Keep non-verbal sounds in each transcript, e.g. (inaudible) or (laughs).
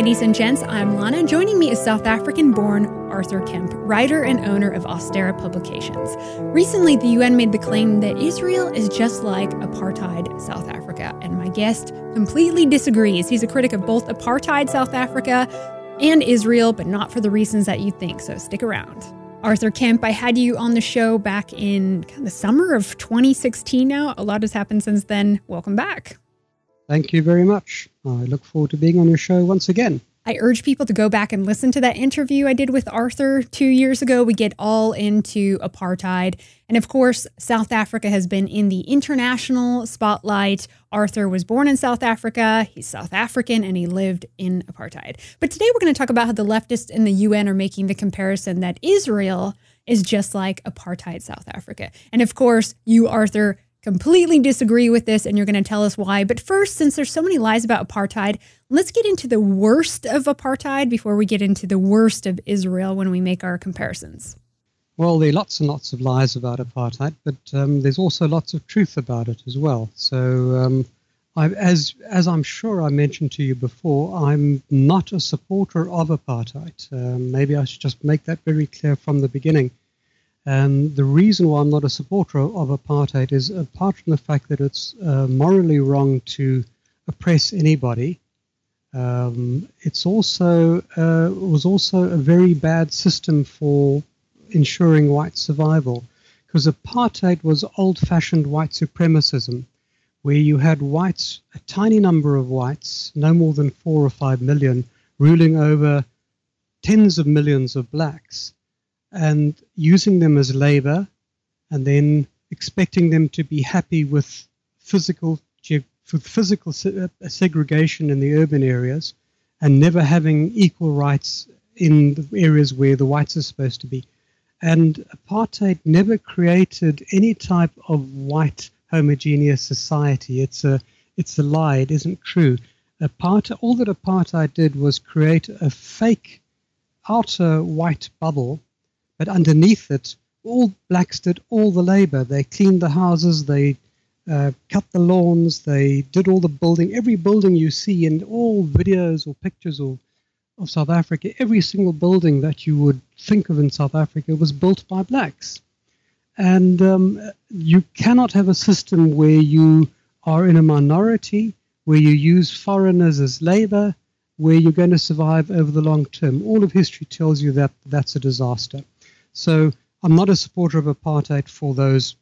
Ladies and gents. I'm Lana. Joining me is South African born Arthur Kemp, writer and owner of Ostara Publications. Recently, the UN made the claim that Israel is just like apartheid South Africa, and my guest completely disagrees. He's a critic of both apartheid South Africa and Israel, but not for the reasons that you think, so stick around. Arthur Kemp, I had you on the show back in the summer of 2016 now. A lot has happened since then. Welcome back. Thank you very much. I look forward to being on your show once again. I urge people to go back and listen to that interview I did with Arthur two years ago. We get all into apartheid. And of course, South Africa has been in the international spotlight. Arthur was born in South Africa. He's South African and he lived in apartheid. But today we're going to talk about how the leftists in the UN are making the comparison that Israel is just like apartheid South Africa. And of course, you, Arthur, completely disagree with this and you're going to tell us why. But first, since there's so many lies about apartheid, let's get into the worst of apartheid before we get into the worst of Israel when we make our comparisons. Well, there are lots and lots of lies about apartheid, but um, there's also lots of truth about it as well. So, um, I, as as I'm sure I mentioned to you before, I'm not a supporter of apartheid. Um, maybe I should just make that very clear from the beginning. And the reason why I'm not a supporter of apartheid is apart from the fact that it's uh, morally wrong to oppress anybody, um, it's also uh, was also a very bad system for ensuring white survival, because apartheid was old-fashioned white supremacism, where you had whites, a tiny number of whites, no more than four or five million, ruling over tens of millions of blacks and using them as labor and then expecting them to be happy with physical with physical uh, segregation in the urban areas and never having equal rights in the areas where the whites are supposed to be. And apartheid never created any type of white homogeneous society. It's a it's a lie. It isn't true. Apartheid, all that apartheid did was create a fake outer white bubble but underneath it, all blacks did all the labor. They cleaned the houses, they uh, cut the lawns, they did all the building. Every building you see in all videos or pictures of, of South Africa, every single building that you would think of in South Africa was built by blacks. And um, you cannot have a system where you are in a minority, where you use foreigners as labor, where you're going to survive over the long term. All of history tells you that that's a disaster. So I'm not a supporter of apartheid for those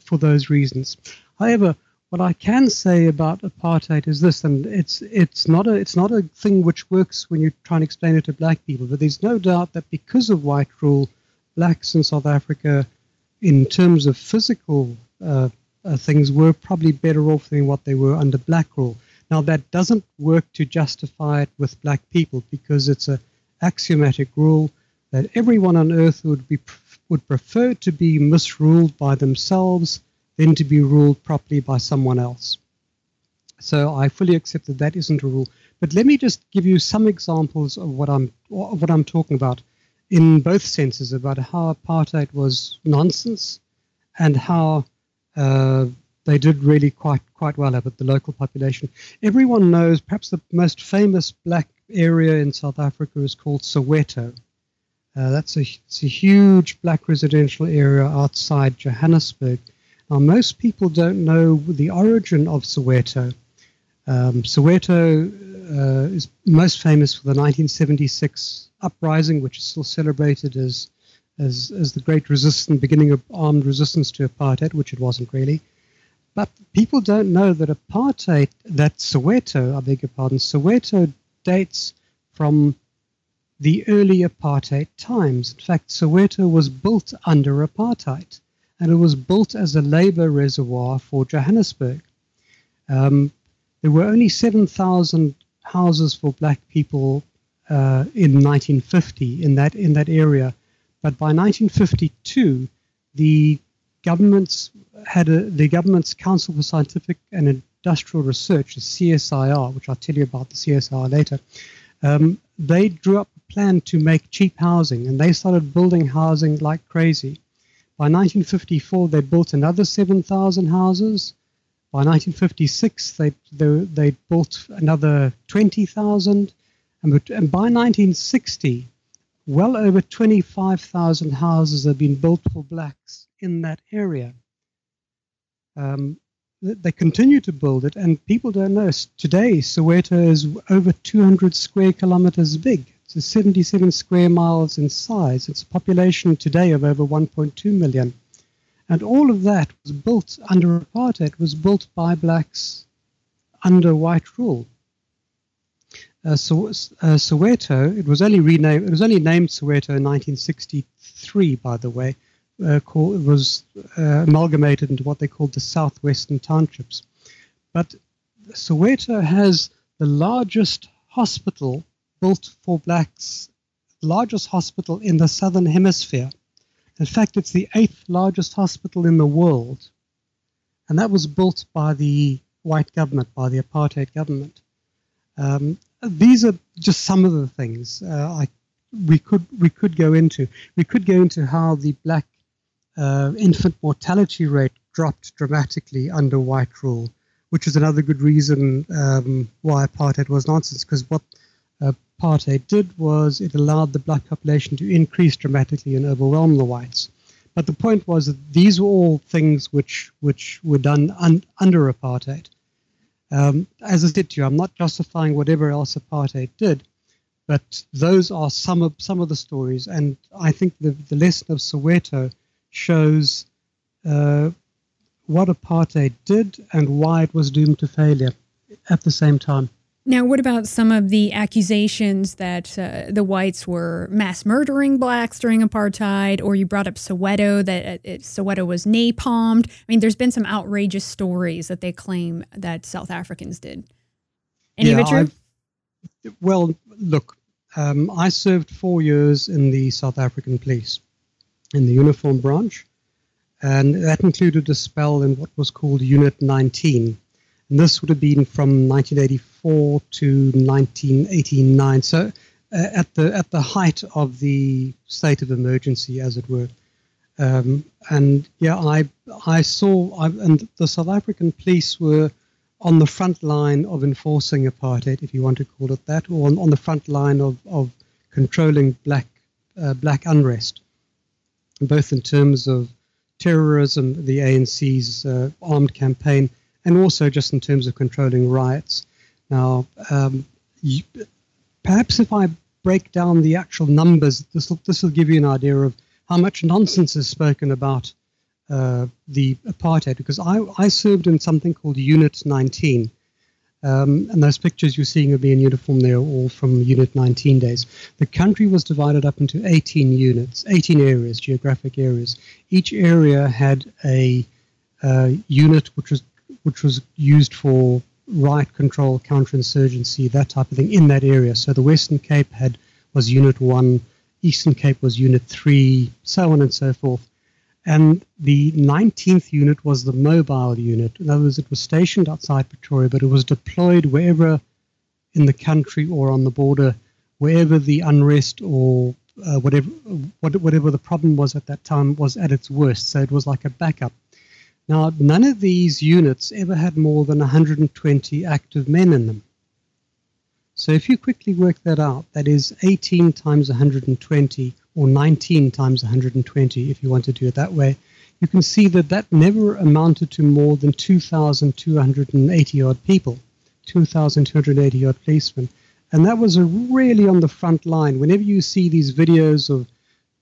for those reasons. However, what I can say about apartheid is this, and it's it's not a it's not a thing which works when you try and explain it to black people. But there's no doubt that because of white rule, blacks in South Africa, in terms of physical uh, uh, things, were probably better off than what they were under black rule. Now that doesn't work to justify it with black people because it's a axiomatic rule that everyone on earth would be would prefer to be misruled by themselves than to be ruled properly by someone else. So I fully accept that that isn't a rule. But let me just give you some examples of what I'm of what I'm talking about in both senses about how apartheid was nonsense and how uh, they did really quite quite well at the local population. Everyone knows perhaps the most famous black area in South Africa is called Soweto. Uh, that's a, it's a huge black residential area outside Johannesburg. Now, most people don't know the origin of Soweto. Um, Soweto uh, is most famous for the 1976 uprising, which is still celebrated as, as, as the great resistance, beginning of armed resistance to apartheid, which it wasn't really. But people don't know that apartheid, that Soweto, I beg your pardon, Soweto dates from the early apartheid times. In fact, Soweto was built under apartheid, and it was built as a labor reservoir for Johannesburg. Um, there were only 7,000 houses for black people uh, in 1950 in that in that area, but by 1952, the government's had a, the government's Council for Scientific and Industrial Research, the CSIR, which I'll tell you about the CSIR later. Um, they drew up plan to make cheap housing, and they started building housing like crazy. By 1954, they built another 7,000 houses. By 1956, they, they, they built another 20,000. And, and by 1960, well over 25,000 houses had been built for blacks in that area. Um, they continue to build it, and people don't know. Today, Soweto is over 200 square kilometers big. It's 77 square miles in size. It's a population today of over 1.2 million. And all of that was built under apartheid, was built by blacks under white rule. Uh, so, uh, Soweto, it was only renamed, it was only named Soweto in 1963, by the way, uh, called, was uh, amalgamated into what they called the southwestern townships. But Soweto has the largest hospital built for blacks, largest hospital in the southern hemisphere. In fact, it's the eighth largest hospital in the world. And that was built by the white government, by the apartheid government. Um, these are just some of the things uh, I, we could we could go into. We could go into how the black uh, infant mortality rate dropped dramatically under white rule, which is another good reason um, why apartheid was nonsense. Because what apartheid did was it allowed the black population to increase dramatically and overwhelm the whites. But the point was that these were all things which which were done un, under apartheid. Um, as I said to you, I'm not justifying whatever else apartheid did, but those are some of some of the stories, and I think the the lesson of Soweto shows uh, what apartheid did and why it was doomed to failure at the same time. Now, what about some of the accusations that uh, the whites were mass murdering blacks during apartheid, or you brought up Soweto that uh, it, Soweto was napalmed? I mean, there's been some outrageous stories that they claim that South Africans did. Any yeah, of it true? I've, well, look, um, I served four years in the South African police in the uniform branch, and that included a spell in what was called Unit 19. And this would have been from 1984 to 1989. So uh, at the at the height of the state of emergency, as it were. Um, and yeah, I I saw, I, and the South African police were on the front line of enforcing apartheid, if you want to call it that, or on, on the front line of, of controlling black uh, black unrest, both in terms of terrorism, the ANC's uh, armed campaign, and also just in terms of controlling riots. Now, um, you, perhaps if I break down the actual numbers, this will this will give you an idea of how much nonsense is spoken about uh, the apartheid. Because I I served in something called Unit 19. Um, and those pictures you're seeing of me in uniform, they're all from Unit 19 days. The country was divided up into 18 units, 18 areas, geographic areas. Each area had a uh, unit which was which was used for riot control, counterinsurgency, that type of thing in that area. So the Western Cape had was Unit One, Eastern Cape was Unit Three, so on and so forth. And the 19th unit was the mobile unit. In other words, it was stationed outside Pretoria, but it was deployed wherever in the country or on the border, wherever the unrest or uh, whatever whatever the problem was at that time was at its worst. So it was like a backup. Now, none of these units ever had more than 120 active men in them. So if you quickly work that out, that is 18 times 120 or 19 times 120 if you want to do it that way, you can see that that never amounted to more than 2,280 odd people, 2,280 odd policemen. And that was really on the front line. Whenever you see these videos of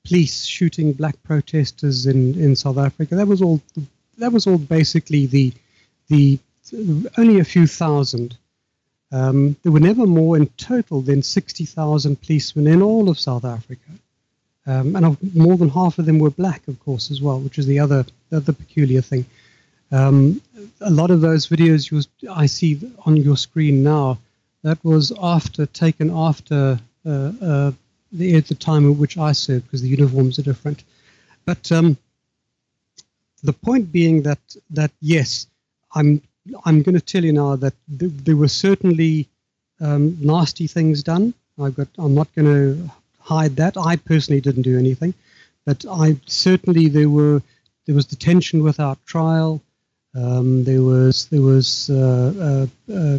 police shooting black protesters in, in South Africa, that was all the that was all basically the the only a few thousand. Um, there were never more in total than 60,000 policemen in all of South Africa. Um, and more than half of them were black, of course, as well, which is the other the other peculiar thing. Um, a lot of those videos you, I see on your screen now, that was after taken after uh, uh, the, at the time at which I served, because the uniforms are different. But um, the point being that that yes, I'm I'm going to tell you now that th- there were certainly um, nasty things done. I've got I'm not going to hide that. I personally didn't do anything, but I certainly there were there was detention without trial. Um, there was there was uh, uh, uh,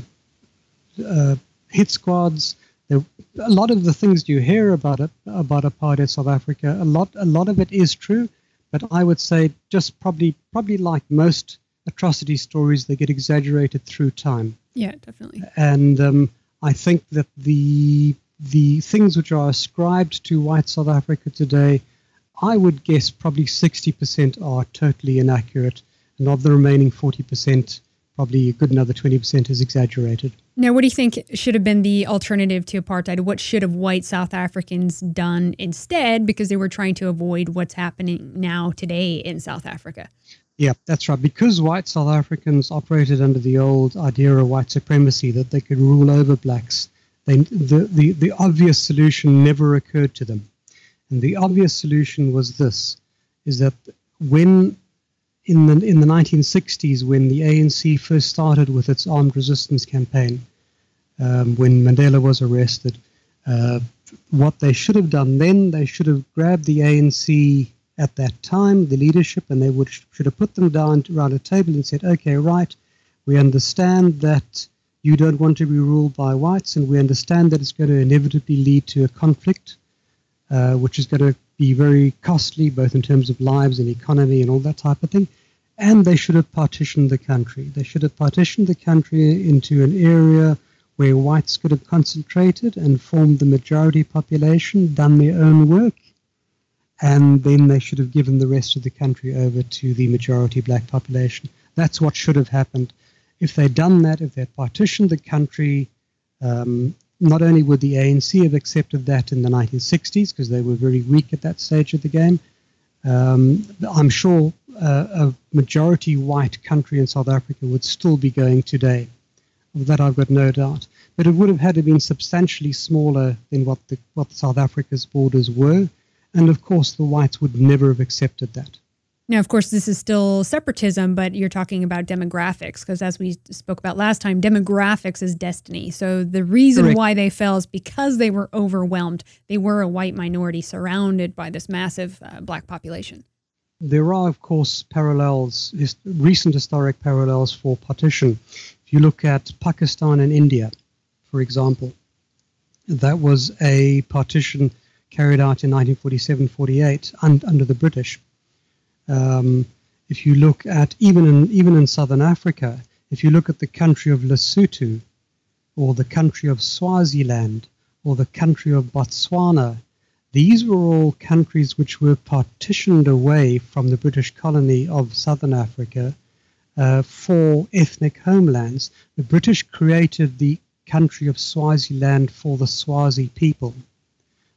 uh hit squads. There, a lot of the things you hear about it about apartheid South Africa, a lot a lot of it is true, but I would say just probably probably like most atrocity stories, they get exaggerated through time. Yeah, definitely. And um, I think that the the things which are ascribed to white South Africa today, I would guess probably 60% are totally inaccurate, and of the remaining 40%, probably a good another 20% is exaggerated. Now, what do you think should have been the alternative to apartheid? What should have white South Africans done instead because they were trying to avoid what's happening now today in South Africa? Yeah, that's right. Because white South Africans operated under the old idea of white supremacy that they could rule over blacks, they, the, the, the obvious solution never occurred to them. And the obvious solution was this, is that when in the in the 1960s, when the ANC first started with its armed resistance campaign, um, when Mandela was arrested, uh, what they should have done then, they should have grabbed the ANC at that time, the leadership, and they would should have put them down around a table and said, "Okay, right, we understand that you don't want to be ruled by whites, and we understand that it's going to inevitably lead to a conflict, uh, which is going to be very costly, both in terms of lives and economy and all that type of thing." And they should have partitioned the country. They should have partitioned the country into an area where whites could have concentrated and formed the majority population, done their own work, and then they should have given the rest of the country over to the majority black population. That's what should have happened. If they'd done that, if they'd partitioned the country, um, not only would the ANC have accepted that in the 1960s, because they were very weak at that stage of the game, um, I'm sure uh, a majority white country in South Africa would still be going today. Of that, I've got no doubt. But it would have had to been substantially smaller than what the, what South Africa's borders were, and of course, the whites would never have accepted that. Now, of course, this is still separatism, but you're talking about demographics because, as we spoke about last time, demographics is destiny. So the reason Correct. why they fell is because they were overwhelmed. They were a white minority surrounded by this massive uh, black population. There are, of course, parallels, his, recent historic parallels for partition. If you look at Pakistan and India, for example, that was a partition carried out in 1947-48 un- under the British. Um, if you look at even in even in southern Africa, if you look at the country of Lesotho, or the country of Swaziland, or the country of Botswana, these were all countries which were partitioned away from the British colony of southern Africa uh, for ethnic homelands. The British created the country of Swaziland for the Swazi people.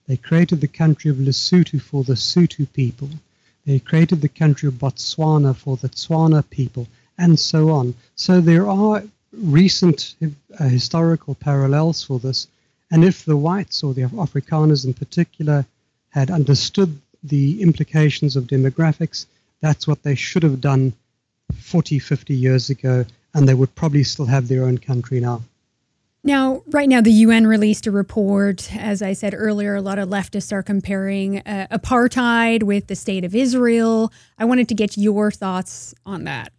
They created the country of Lesotho for the Sotho people. They created the country of Botswana for the Tswana people, and so on. So there are recent uh, historical parallels for this. And if the whites or the Afrikaners in particular had understood the implications of demographics, that's what they should have done 40, 50 years ago, and they would probably still have their own country now. Now, right now, the UN released a report. As I said earlier, a lot of leftists are comparing uh, apartheid with the state of Israel. I wanted to get your thoughts on that.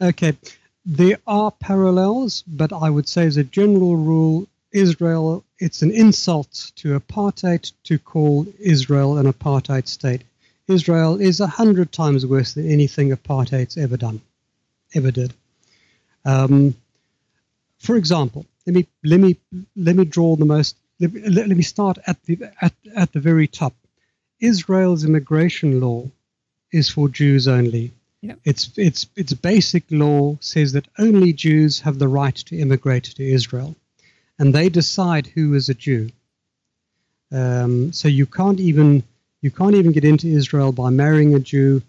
Okay. There are parallels, but I would say, as a general rule, Israel, it's an insult to apartheid to call Israel an apartheid state. Israel is a hundred times worse than anything apartheid's ever done, ever did. Um, for example, let me let me let me draw the most. Let, let, me start at the at, at the very top. Israel's immigration law is for Jews only. Yep. Its its its basic law says that only Jews have the right to immigrate to Israel, and they decide who is a Jew. Um, so you can't even you can't even get into Israel by marrying a Jew.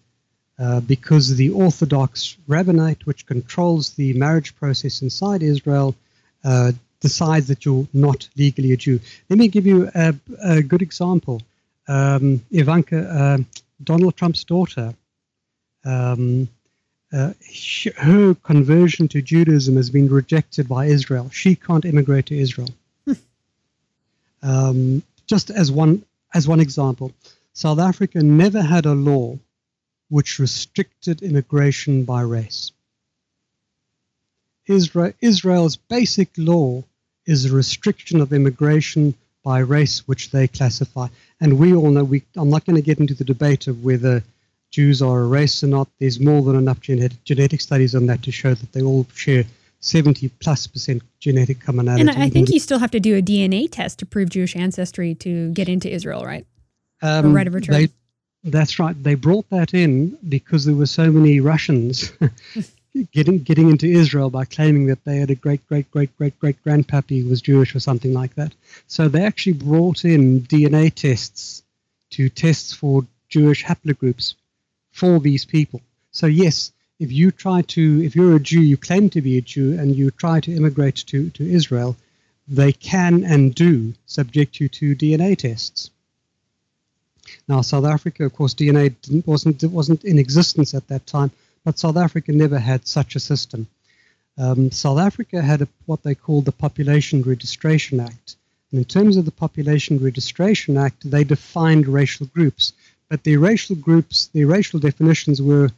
Uh, because the Orthodox rabbinate, which controls the marriage process inside Israel, uh, decides that you're not legally a Jew. Let me give you a, a good example. Um, Ivanka, uh, Donald Trump's daughter, um, uh, her conversion to Judaism has been rejected by Israel. She can't immigrate to Israel. (laughs) um, just as one as one example, South Africa never had a law which restricted immigration by race. Israel, Israel's basic law is a restriction of immigration by race, which they classify. And we all know, we, I'm not going to get into the debate of whether Jews are a race or not. There's more than enough genetic, genetic studies on that to show that they all share 70 plus percent genetic commonality. And I think you still have to do a DNA test to prove Jewish ancestry to get into Israel, right? Um, right of return. They, that's right. They brought that in because there were so many Russians (laughs) getting getting into Israel by claiming that they had a great great great great great grandpappy was Jewish or something like that. So they actually brought in DNA tests to tests for Jewish haplogroups for these people. So yes, if you try to, if you're a Jew, you claim to be a Jew, and you try to immigrate to, to Israel, they can and do subject you to DNA tests. Now, South Africa, of course, DNA wasn't wasn't in existence at that time, but South Africa never had such a system. Um, South Africa had a, what they called the Population Registration Act. And in terms of the Population Registration Act, they defined racial groups, but the racial groups, the racial definitions were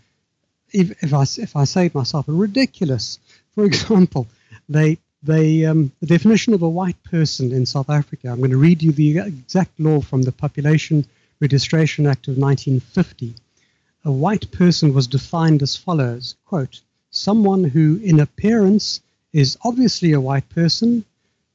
if, if I if I say it myself, ridiculous. For (laughs) example, they they um, the definition of a white person in South Africa. I'm going to read you the exact law from the Population Registration Act of 1950. A white person was defined as follows: "Quote: Someone who, in appearance, is obviously a white person,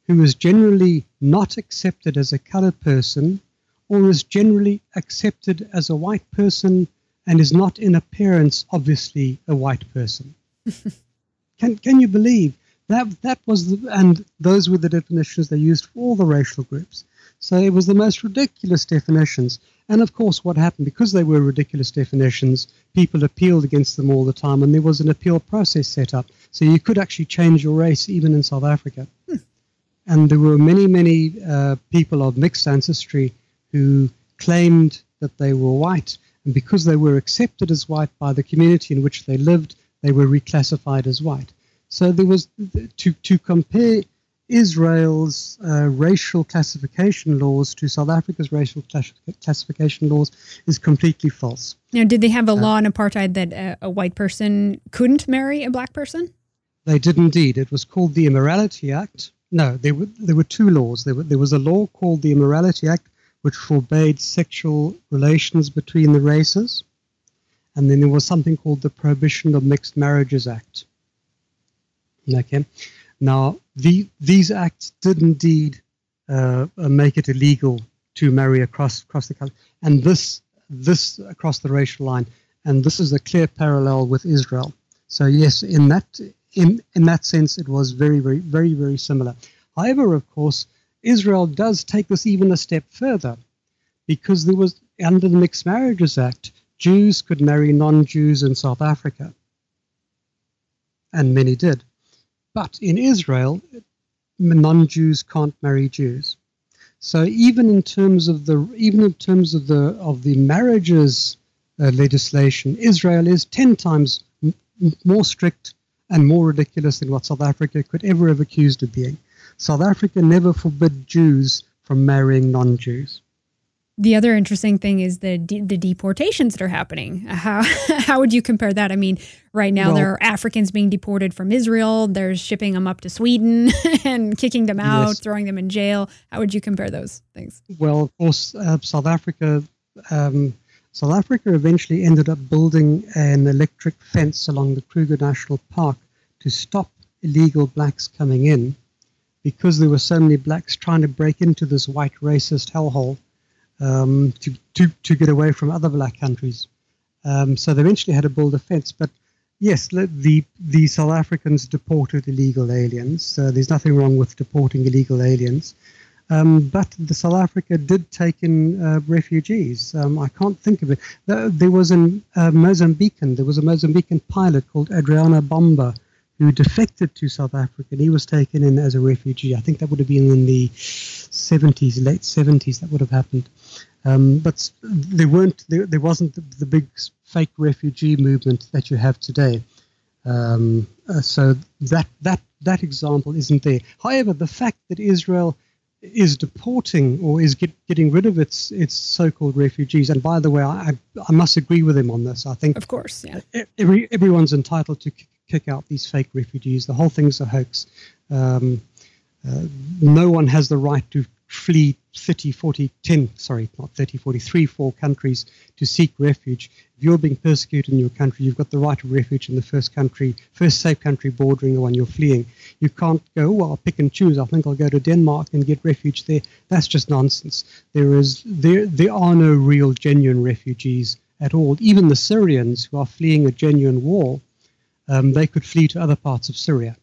who is generally not accepted as a colored person, or is generally accepted as a white person." and is not in appearance obviously a white person. (laughs) can can you believe that that was the, and those were the definitions they used for all the racial groups. So it was the most ridiculous definitions. And of course, what happened because they were ridiculous definitions, people appealed against them all the time, and there was an appeal process set up. So you could actually change your race even in South Africa. Hmm. And there were many, many uh, people of mixed ancestry who claimed that they were white and because they were accepted as white by the community in which they lived, they were reclassified as white. So there was to to compare Israel's uh, racial classification laws to South Africa's racial class- classification laws is completely false. Now, did they have a uh, law in apartheid that a, a white person couldn't marry a black person? They did indeed. It was called the Immorality Act. No, there were there were two laws. There, were, there was a law called the Immorality Act, which forbade sexual relations between the races. And then there was something called the Prohibition of Mixed Marriages Act. Okay. Now, the, these acts did indeed uh, uh, make it illegal to marry across across the country, and this this across the racial line, and this is a clear parallel with Israel. So yes, in that in in that sense, it was very very very very similar. However, of course, Israel does take this even a step further because there was, under the Mixed Marriages Act, Jews could marry non Jews in South Africa. And many did. But in Israel, non Jews can't marry Jews. So even in terms of the even in terms of the of the marriages uh, legislation, Israel is ten times m- more strict and more ridiculous than what South Africa could ever have accused of being. South Africa never forbid Jews from marrying non Jews. The other interesting thing is the de- the deportations that are happening. How (laughs) how would you compare that? I mean, right now well, there are Africans being deported from Israel. They're shipping them up to Sweden (laughs) and kicking them out, yes. throwing them in jail. How would you compare those things? Well, of course, uh, South Africa. Um, South Africa eventually ended up building an electric fence along the Kruger National Park to stop illegal blacks coming in because there were so many blacks trying to break into this white racist hellhole um, to, to, to get away from other black countries. Um, so they eventually had to build a fence. But yes, the, the South Africans deported illegal aliens. So there's nothing wrong with deporting illegal aliens. Um, but the South Africa did take in uh, refugees. Um, I can't think of it. There, was a uh, Mozambican. There was a Mozambican pilot called Adriano Bomba who defected to South Africa. And he was taken in as a refugee. I think that would have been in the 70s, late 70s. That would have happened. Um, but there weren't. There, there wasn't the, the, big fake refugee movement that you have today. Um, uh, so that that that example isn't there. However, the fact that Israel is deporting or is get, getting rid of its its so-called refugees. And by the way, I I must agree with him on this. I think of course, yeah. Every, everyone's entitled to kick out these fake refugees. The whole thing's a hoax. Um, uh, no one has the right to flee 30, 40, 10, sorry, not 30, 40, three, four countries to seek refuge. If you're being persecuted in your country, you've got the right of refuge in the first country, first safe country bordering the one you're fleeing. You can't go, well, I'll pick and choose. I think I'll go to Denmark and get refuge there. That's just nonsense. There is there there are no real genuine refugees at all. Even the Syrians who are fleeing a genuine war, um, they could flee to other parts of Syria.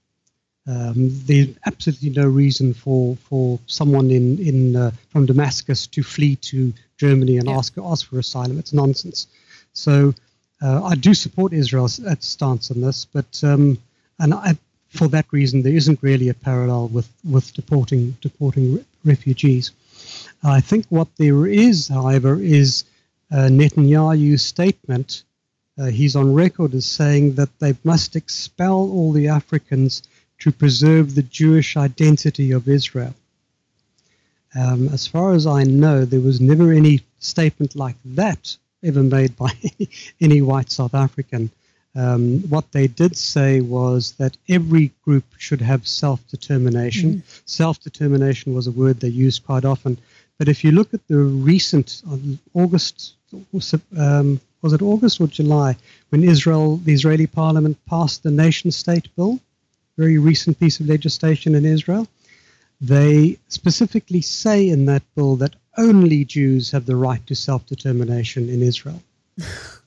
Um, there's absolutely no reason for for someone in in uh, from Damascus to flee to Germany and yeah. ask ask for asylum. It's nonsense. So uh, I do support Israel's uh, stance on this, but um, and I, for that reason, there isn't really a parallel with with deporting deporting re- refugees. I think what there is, however, is uh, Netanyahu's statement. Uh, he's on record as saying that they must expel all the Africans to preserve the Jewish identity of Israel. Um, as far as I know, there was never any statement like that ever made by (laughs) any white South African. Um, what they did say was that every group should have self determination. Mm. Mm-hmm. Self determination was a word they used quite often. But if you look at the recent uh, August, um, was it August or July, when Israel, the Israeli parliament passed the nation state bill, very recent piece of legislation in Israel. They specifically say in that bill that only Jews have the right to self determination in Israel. (laughs)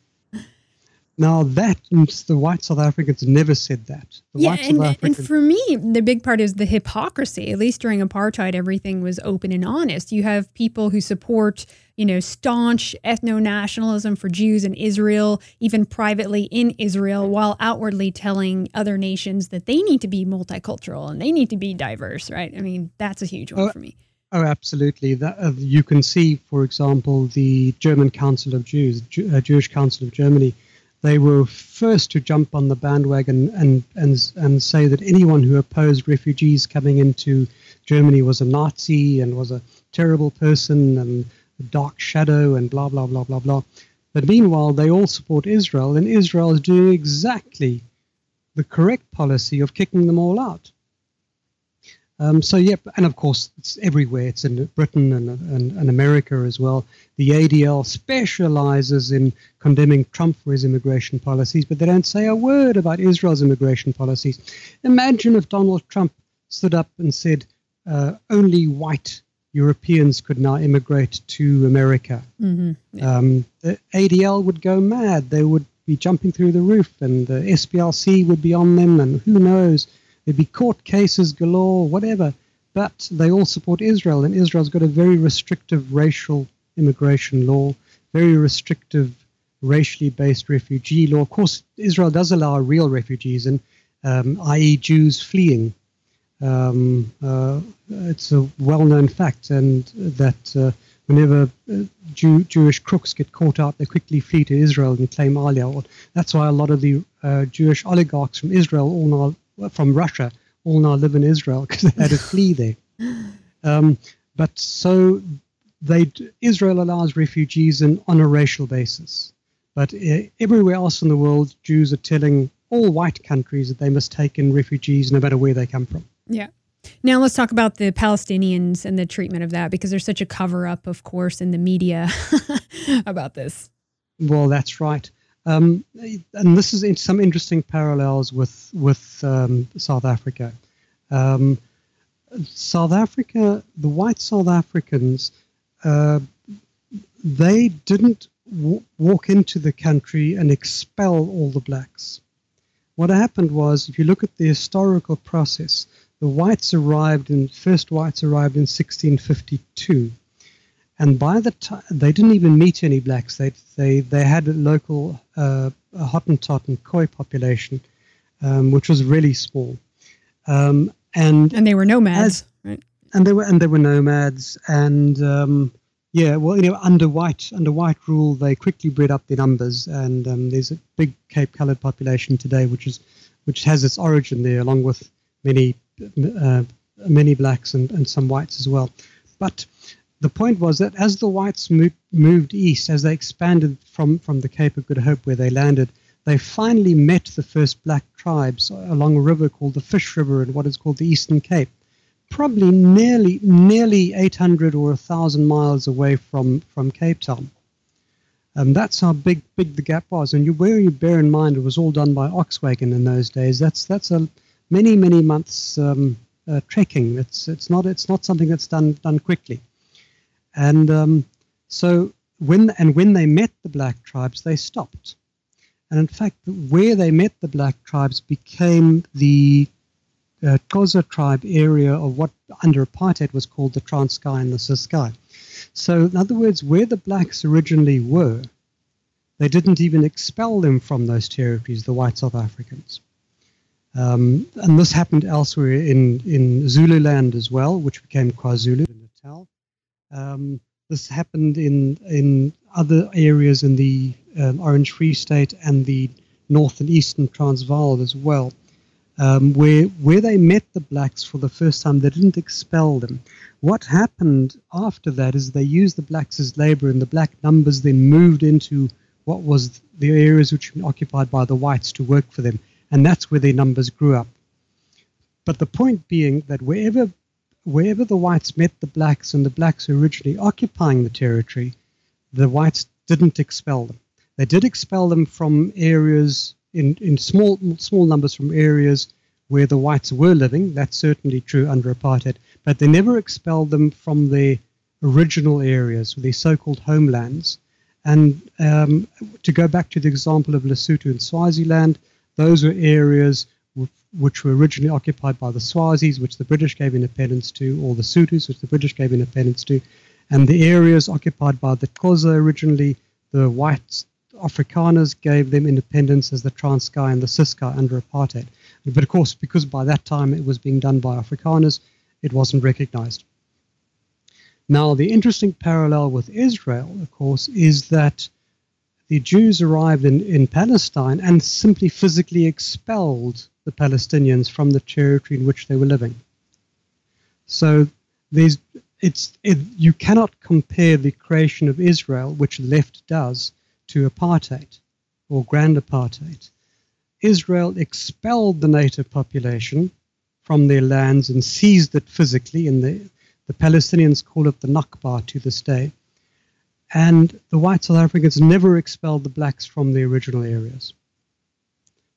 now, that the white South Africans never said that. The yeah, and, Africans, and for me, the big part is the hypocrisy. At least during apartheid, everything was open and honest. You have people who support you know, staunch ethno nationalism for Jews in Israel, even privately in Israel, while outwardly telling other nations that they need to be multicultural and they need to be diverse, right? I mean, that's a huge one oh, for me. Oh, absolutely. That, uh, you can see, for example, the German Council of Jews, Jew, uh, Jewish Council of Germany. They were first to jump on the bandwagon and, and, and say that anyone who opposed refugees coming into Germany was a Nazi and was a terrible person and a dark shadow and blah, blah, blah, blah, blah. But meanwhile, they all support Israel, and Israel is doing exactly the correct policy of kicking them all out. Um, so, yep, and of course, it's everywhere. It's in Britain and, and, and, America as well. The ADL specializes in condemning Trump for his immigration policies, but they don't say a word about Israel's immigration policies. Imagine if Donald Trump stood up and said, uh, only white Europeans could now immigrate to America. Mm-hmm. Yeah. Um, the ADL would go mad. They would be jumping through the roof, and the SPLC would be on them, and who knows? There'd be court cases galore, whatever. But they all support Israel, and Israel's got a very restrictive racial immigration law, very restrictive racially based refugee law. Of course, Israel does allow real refugees, and um, i.e., Jews fleeing um, uh, it's a well-known fact, and that uh, whenever uh, Jew, Jewish crooks get caught out, they quickly flee to Israel and claim Aliyah. That's why a lot of the uh, Jewish oligarchs from Israel, all now from Russia, all now live in Israel (laughs) because they had to flee there. Um, but so they Israel allows refugees in, on a racial basis, but uh, everywhere else in the world, Jews are telling all white countries that they must take in refugees no matter where they come from. Yeah. Now let's talk about the Palestinians and the treatment of that because there's such a cover up, of course, in the media (laughs) about this. Well, that's right. Um, and this is some interesting parallels with with um, South Africa. Um, South Africa, the white South Africans, uh, they didn't w- walk into the country and expel all the blacks. What happened was, if you look at the historical process, the whites arrived and first whites arrived in 1652 and by the time they didn't even meet any blacks. They they they had a local uh, a hottentot and khoi population um, which was really small. Um, and and they were nomads. as, right and they were and they were nomads. And um, yeah well you know under white under white rule they quickly bred up their numbers. And um, there's a big cape colored population today which is which has its origin there along with many uh, many blacks and, and some whites as well. But the point was that as the whites moved, moved east, as they expanded from, from the Cape of Good Hope where they landed, they finally met the first black tribes along a river called the Fish River in what is called the Eastern Cape. probably nearly nearly 800 or 1,000 miles away from, from Cape Town. And that's how big big the gap was. And you where you bear in mind it was all done by Oxwagon in those days. That's that's a many many months um, uh, trekking. It's it's not it's not something that's done done quickly. And um, so when and when they met the black tribes, they stopped. And in fact, where they met the black tribes became the uh, tribe area of what under apartheid was called the Transkei and the Ciskei. So, in other words, where the blacks originally were, they didn't even expel them from those territories, the white South Africans. Um, and this happened elsewhere in, in Zululand as well, which became KwaZulu Natal. Um, this happened in, in other areas in the um, Orange Free State and the North and Eastern Transvaal as well um, where where they met the blacks for the first time, they didn't expel them. What happened after that is they used the blacks as labor, and the black numbers then moved into what was the areas which were occupied by the whites to work for them, and that's where their numbers grew up. But the point being that wherever wherever the whites met the blacks and the blacks originally occupying the territory, the whites didn't expel them. They did expel them from areas in, in small small numbers from areas where the whites were living. That's certainly true under apartheid, but they never expelled them from their original areas, their so-called homelands. And um, to go back to the example of Lesotho and Swaziland, those were areas which were originally occupied by the Swazis, which the British gave independence to, or the Sothos, which the British gave independence to, and the areas occupied by the Xhosa originally, the whites Afrikaners gave them independence as the Transkei and the Ciskei under apartheid. But of course, because by that time it was being done by Afrikaners, it wasn't recognized. Now, the interesting parallel with Israel, of course, is that the Jews arrived in, in Palestine and simply physically expelled the Palestinians from the territory in which they were living. So there's it's it, you cannot compare the creation of Israel, which left does, to apartheid or grand apartheid. Israel expelled the native population from their lands and seized it physically, and the, the Palestinians call it the Nakba to this day. And the white South Africans never expelled the blacks from the original areas.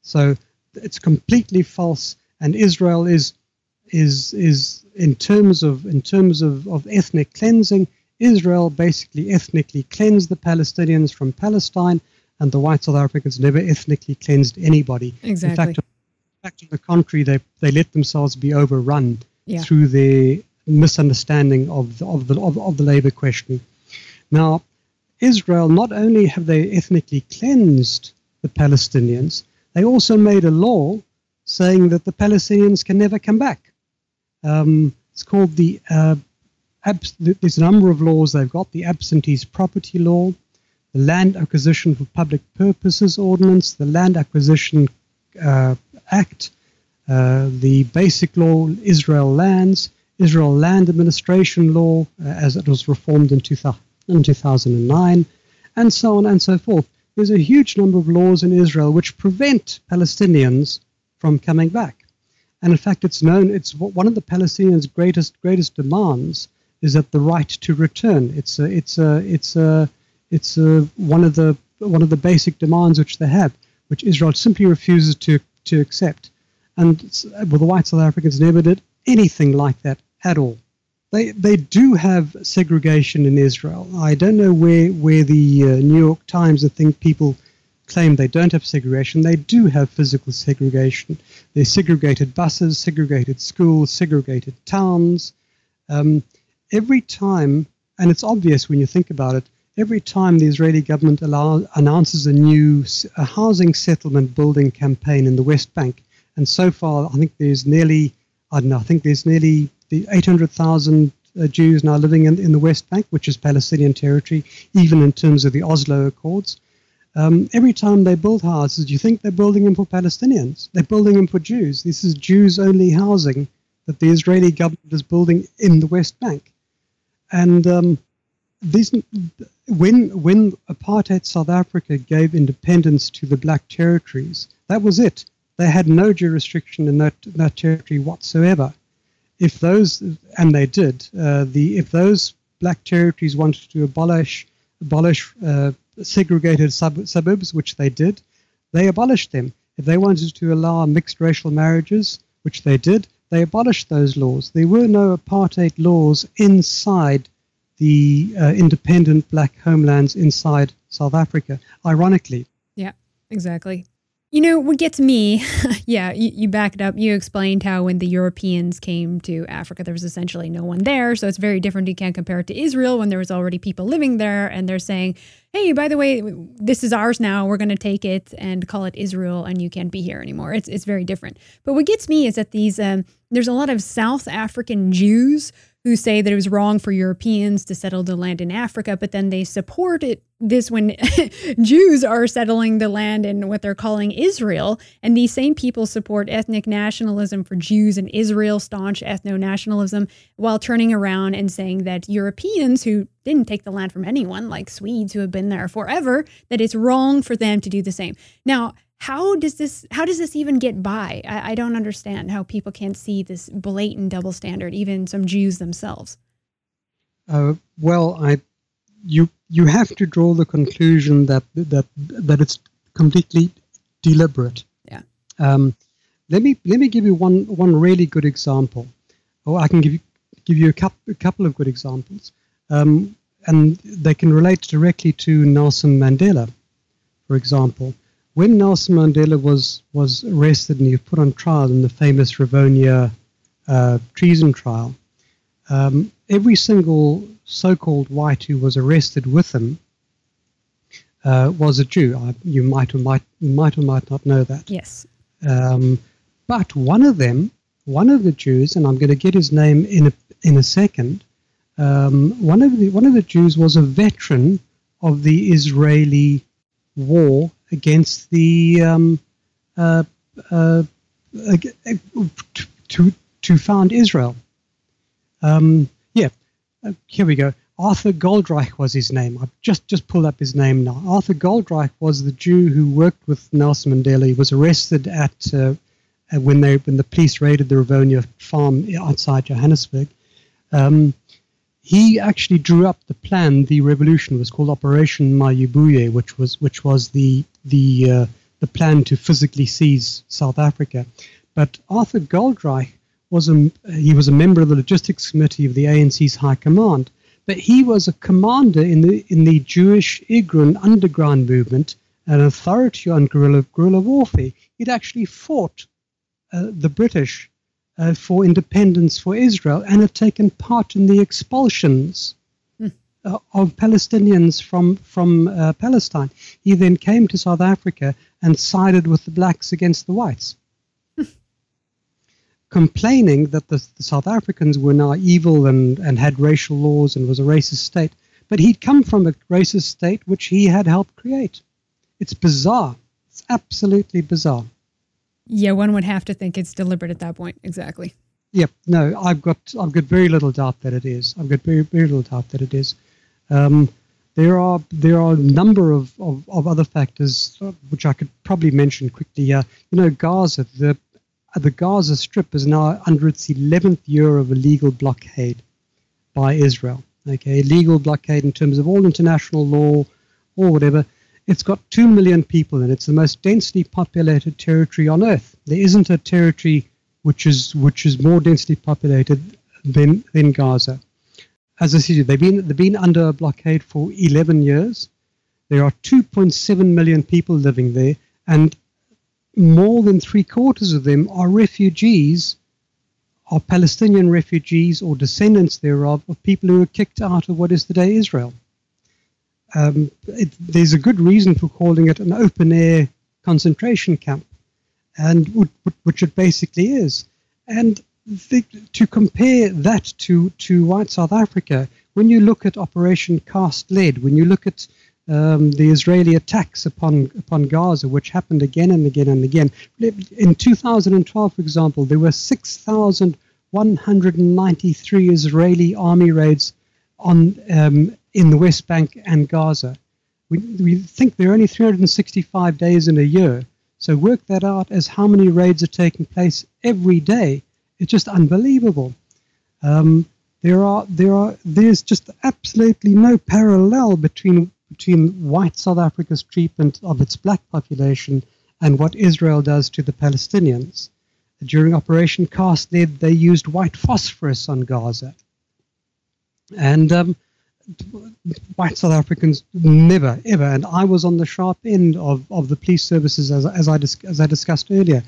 So it's completely false, and Israel is is is in terms of in terms of, of ethnic cleansing Israel basically ethnically cleansed the Palestinians from Palestine, and the white South Africans never ethnically cleansed anybody. Exactly. In fact, in fact, on the contrary, they, they let themselves be overrun yeah. through their misunderstanding of the, of, the, of, of the labor question. Now, Israel, not only have they ethnically cleansed the Palestinians, they also made a law saying that the Palestinians can never come back. Um, it's called the uh, there's a number of laws they've got the absentees property law, the land acquisition for public purposes ordinance, the land acquisition uh, act, uh, the basic law, Israel lands, Israel land administration law uh, as it was reformed in, 2000, in 2009, and so on and so forth. There's a huge number of laws in Israel which prevent Palestinians from coming back. And in fact, it's known, it's one of the Palestinians' greatest, greatest demands is that the right to return. It's a, it's a, it's a, it's a, one of the one of the basic demands which they have, which Israel simply refuses to to accept. And well, the white South Africans never did anything like that at all. They they do have segregation in Israel. I don't know where where the uh, New York Times and think people claim they don't have segregation. They do have physical segregation. There's segregated buses, segregated schools, segregated towns. Um, every time, and it's obvious when you think about it, every time the Israeli government allow, announces a new a housing settlement building campaign in the West Bank, and so far I think there's nearly I don't know I think there's nearly the 800,000 uh, Jews now living in, in the West Bank, which is Palestinian territory, even in terms of the Oslo Accords. Um, every time they build houses, you think they're building them for Palestinians. They're building them for Jews. This is Jews only housing that the Israeli government is building in the West Bank. And um, this, when when apartheid South Africa gave independence to the black territories, that was it. They had no jurisdiction in that, that territory whatsoever. If those, and they did, uh, the if those black territories wanted to abolish abolish uh, segregated sub- suburbs, which they did, they abolished them. If they wanted to allow mixed racial marriages, which they did, they abolished those laws. There were no apartheid laws inside the uh, independent black homelands inside South Africa, ironically. Yeah, exactly. You know, what gets me, (laughs) yeah, you, you back it up. You explained how when the Europeans came to Africa, there was essentially no one there. So it's very different. You can't compare it to Israel when there was already people living there and they're saying, hey, by the way, this is ours now. We're going to take it and call it Israel and you can't be here anymore. It's, it's very different. But what gets me is that these, um, there's a lot of South African Jews who say that it was wrong for Europeans to settle the land in Africa, but then they support it, this when (laughs) Jews are settling the land in what they're calling Israel. And these same people support ethnic nationalism for Jews in Israel, staunch ethno nationalism, while turning around and saying that Europeans who didn't take the land from anyone, like Swedes who have been there forever, that it's wrong for them to do the same. Now, how does this how does this even get by? I, I, don't understand how people can't see this blatant double standard even some jews themselves. Uh, well i you you have to draw the conclusion that that that it's completely deliberate. Yeah. Um, let me let me give you one one really good example. Or i can give you give you a couple, a couple of good examples. Um, and they can relate directly to nelson mandela for example when Nelson Mandela was was arrested and he was put on trial in the famous Rivonia uh, treason trial, um, every single so-called white who was arrested with him uh, was a Jew. I, you might or might might or might not know that. Yes. Um, but one of them, one of the Jews, and I'm going to get his name in a in a second. Um, one of the one of the Jews was a veteran of the Israeli war against the um, uh, uh, to to found Israel. Um, yeah, uh, here we go. Arthur Goldreich was his name. I've just just pulled up his name now. Arthur Goldreich was the Jew who worked with Nelson Mandela. He was arrested at uh, when they when the police raided the Rivonia farm outside Johannesburg. Um, he actually drew up the plan. The revolution was called Operation Mayibuye, which was which was the the uh, the plan to physically seize South Africa. But Arthur Goldreich was a he was a member of the logistics committee of the ANC's high command. But he was a commander in the in the Jewish Irgun underground movement, an authority on guerrilla guerrilla warfare. He'd actually fought uh, the British uh, for independence for Israel and have taken part in the expulsions mm. uh, of Palestinians from from uh, Palestine. He then came to South Africa and sided with the blacks against the whites, complaining that the, the, South Africans were now evil and, and had racial laws and was a racist state. But he'd come from a racist state which he had helped create. It's bizarre. It's absolutely bizarre. Yeah, one would have to think it's deliberate at that point. Exactly. Yep. No, I've got I've got very little doubt that it is. I've got very very little doubt that it is. Um, there are there are a number of, of, of other factors uh, which I could probably mention quickly. Uh, you know, Gaza the the Gaza Strip is now under its 11th year of illegal blockade by Israel. Okay, illegal blockade in terms of all international law or whatever. It's got 2 million people it. It's the most densely populated territory on earth. There isn't a territory which is which is more densely populated than than Gaza. As I said, they've been they've been under a blockade for 11 years. There are 2.7 million people living there, and more than three quarters of them are refugees, are Palestinian refugees or descendants thereof of people who were kicked out of what is today Israel um, it, there's a good reason for calling it an open air concentration camp, and which it basically is. And the, to compare that to, to white South Africa, when you look at Operation Cast Lead, when you look at um, the Israeli attacks upon upon Gaza, which happened again and again and again. In 2012, for example, there were 6,193 Israeli army raids on um, in the West Bank and Gaza. We, we think there are only 365 days in a year. So work that out as how many raids are taking place every day. It's just unbelievable. Um, there are there are there's just absolutely no parallel between between white South Africa's treatment of its black population and what Israel does to the Palestinians. During Operation Cast Lead, they used white phosphorus on Gaza. And um, white South Africans never, ever, and I was on the sharp end of, of the police services as, as, I, as I discussed earlier.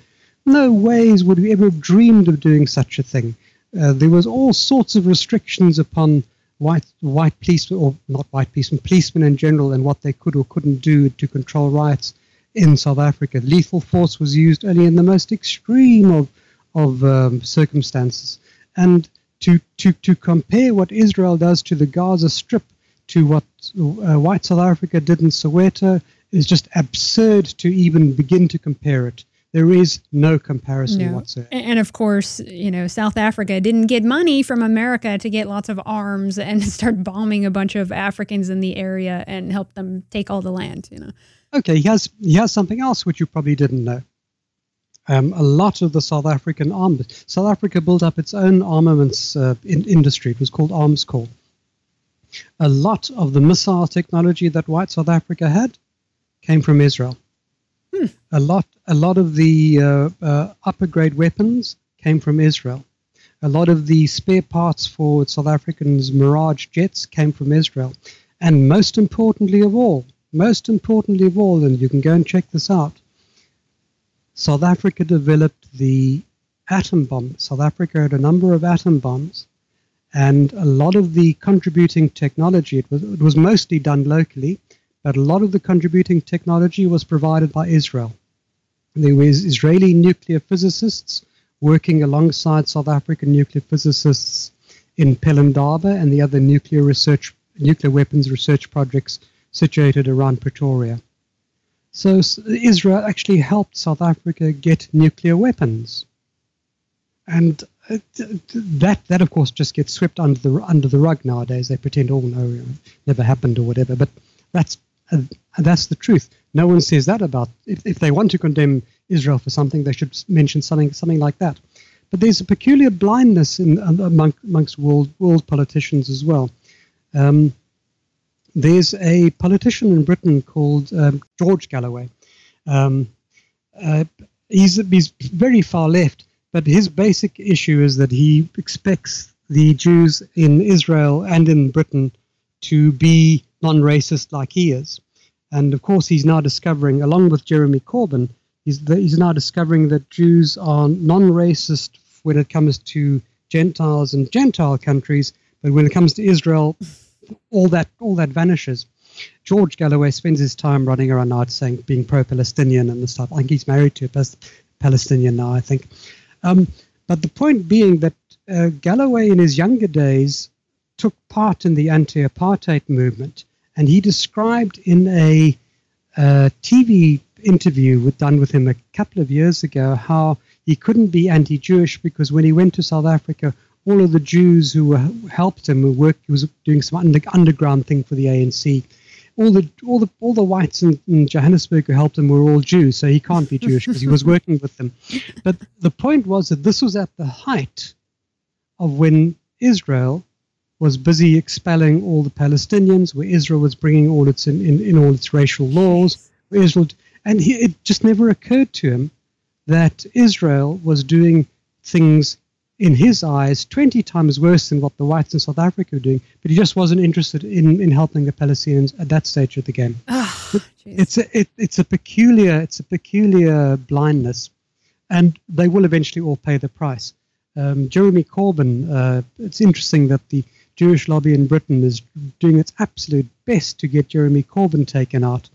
No ways would we ever have dreamed of doing such a thing. Uh, there was all sorts of restrictions upon white white policemen, or not white policemen, policemen in general, and what they could or couldn't do to control riots in South Africa. Lethal force was used only in the most extreme of of um, circumstances, and to to to compare what Israel does to the Gaza Strip to what uh, white South Africa did in Soweto is just absurd to even begin to compare it. There is no comparison no. whatsoever. And of course, you know, South Africa didn't get money from America to get lots of arms and (laughs) start bombing a bunch of Africans in the area and help them take all the land, you know. Okay, he has he has something else which you probably didn't know. Um, a lot of the South African arms, South Africa built up its own armaments uh, in, industry. It was called Armscor. A lot of the missile technology that white South Africa had came from Israel. Hmm. A lot, a lot of the uh, uh, upper grade weapons came from Israel. A lot of the spare parts for South Africans' Mirage jets came from Israel. And most importantly of all, most importantly of all, and you can go and check this out, South Africa developed the atom bomb. South Africa had a number of atom bombs, and a lot of the contributing technology, it was, it was mostly done locally, but a lot of the contributing technology was provided by Israel. There was Israeli nuclear physicists working alongside South African nuclear physicists in Pelindaba and the other nuclear research, nuclear weapons research projects situated around Pretoria. So Israel actually helped South Africa get nuclear weapons, and uh, that that of course just gets swept under the under the rug nowadays. They pretend, oh no, never happened or whatever. But that's and that's the truth. No one says that about. If, if they want to condemn Israel for something, they should mention something something like that. But there's a peculiar blindness in among, amongst world world politicians as well. Um, there's a politician in Britain called um, George Galloway. Um, uh, he's he's very far left, but his basic issue is that he expects the Jews in Israel and in Britain to be non-racist like he is. And of course, he's now discovering, along with Jeremy Corbyn, he's, he's now discovering that Jews are non-racist when it comes to Gentiles and Gentile countries, but when it comes to Israel, all that all that vanishes. George Galloway spends his time running around now saying being pro-Palestinian and the stuff. I think he's married to a Palestinian now. I think, um, but the point being that uh, Galloway in his younger days took part in the anti-apartheid movement and he described in a, a TV interview with, done with him a couple of years ago how he couldn't be anti-Jewish because when he went to South Africa, all of the Jews who were, helped him, who worked, he was doing some under, underground thing for the ANC. All the all the all the whites in, in Johannesburg who helped him were all Jews, so he can't be Jewish because he was working with them. But the point was that this was at the height of when Israel was busy expelling all the Palestinians, where Israel was bringing all its in, in, in all its racial laws. Israel, and he, it just never occurred to him that Israel was doing things in his eyes 20 times worse than what the whites in South Africa were doing, but he just wasn't interested in, in helping the Palestinians at that stage of the game. Oh, it's a it, it's a peculiar it's a peculiar blindness, and they will eventually all pay the price. Um, Jeremy Corbyn. Uh, it's interesting that the Jewish lobby in Britain is doing its absolute best to get Jeremy Corbyn taken out.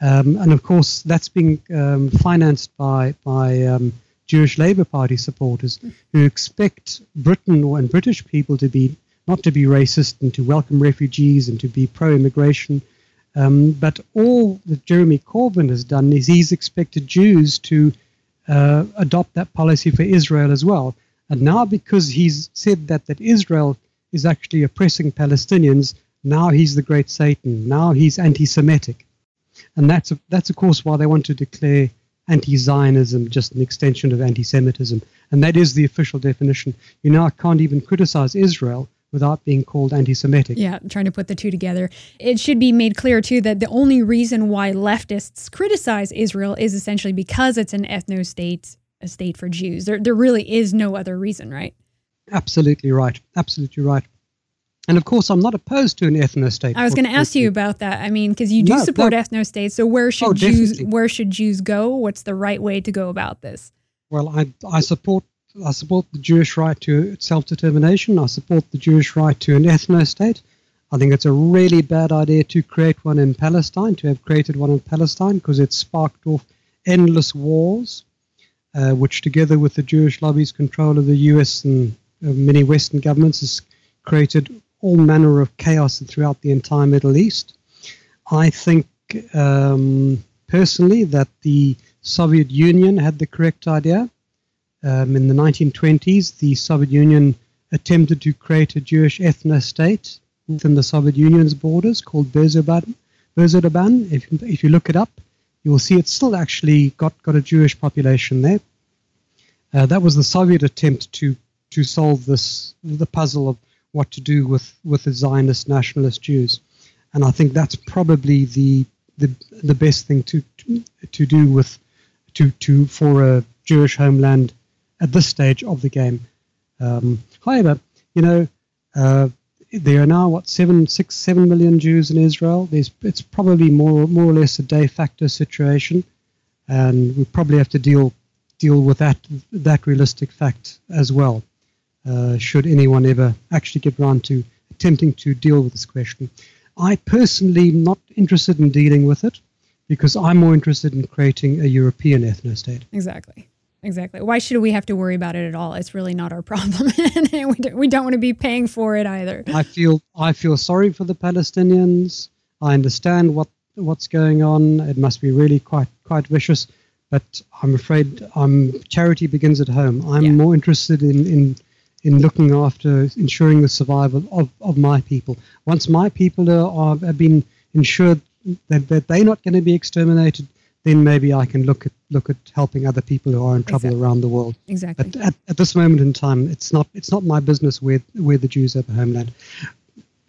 Um, and of course, that's being um, financed by, by um, Jewish Labour Party supporters who expect Britain and British people to be not to be racist and to welcome refugees and to be pro-immigration. Um, but all that Jeremy Corbyn has done is he's expected Jews to uh, adopt that policy for Israel as well. And now, because he's said that that Israel is actually oppressing Palestinians. Now he's the great Satan. Now he's anti Semitic. And that's, that's, of course, why they want to declare anti Zionism, just an extension of anti Semitism. And that is the official definition. You now can't even criticize Israel without being called anti Semitic. Yeah, trying to put the two together. It should be made clear, too, that the only reason why leftists criticize Israel is essentially because it's an ethno state, a state for Jews. There, there really is no other reason, right? Absolutely right. Absolutely right. And of course, I'm not opposed to an ethno state. I was going to ask you about that. I mean, because you do no, support no. ethno states. So where should oh, Jews where should Jews go? What's the right way to go about this? Well, I I support I support the Jewish right to self determination. I support the Jewish right to an ethno state. I think it's a really bad idea to create one in Palestine, to have created one in Palestine, because it sparked off endless wars, uh, which, together with the Jewish lobby's control of the US and uh, many Western governments, has created all manner of chaos throughout the entire Middle East. I think um, personally that the Soviet Union had the correct idea. Um, in the 1920s, the Soviet Union attempted to create a Jewish ethno state within the Soviet Union's borders called Birobidzhan. Birobidzhan. If, if you look it up, you will see it's still actually got, got a Jewish population there. Uh, that was the Soviet attempt to to solve this the puzzle of what to do with, with the Zionist nationalist Jews. And I think that's probably the the, the best thing to, to, to do with to, to for a Jewish homeland at this stage of the game. Um, however, you know, uh, there are now what seven, six, seven million Jews in Israel. There's, it's probably more, more or less a de facto situation, and we probably have to deal deal with that that realistic fact as well. Uh, should anyone ever actually get around to attempting to deal with this question. I personally am not interested in dealing with it because I'm more interested in creating a European ethno state. Exactly. Exactly. Why should we have to worry about it at all? It's really not our problem, (laughs) and we don't, we don't want to be paying for it either. I feel I feel sorry for the Palestinians. I understand what what's going on. It must be really quite quite vicious, but I'm afraid um, charity begins at home. I'm yeah. more interested in in in looking after ensuring the survival of, of my people. Once my people are, are have been ensured that, that they're not going to be exterminated, then maybe I can look at look at helping other people who are in trouble exactly. around the world. Exactly. At, at, at, this moment in time, it's not it's not my business where where the Jews have a homeland.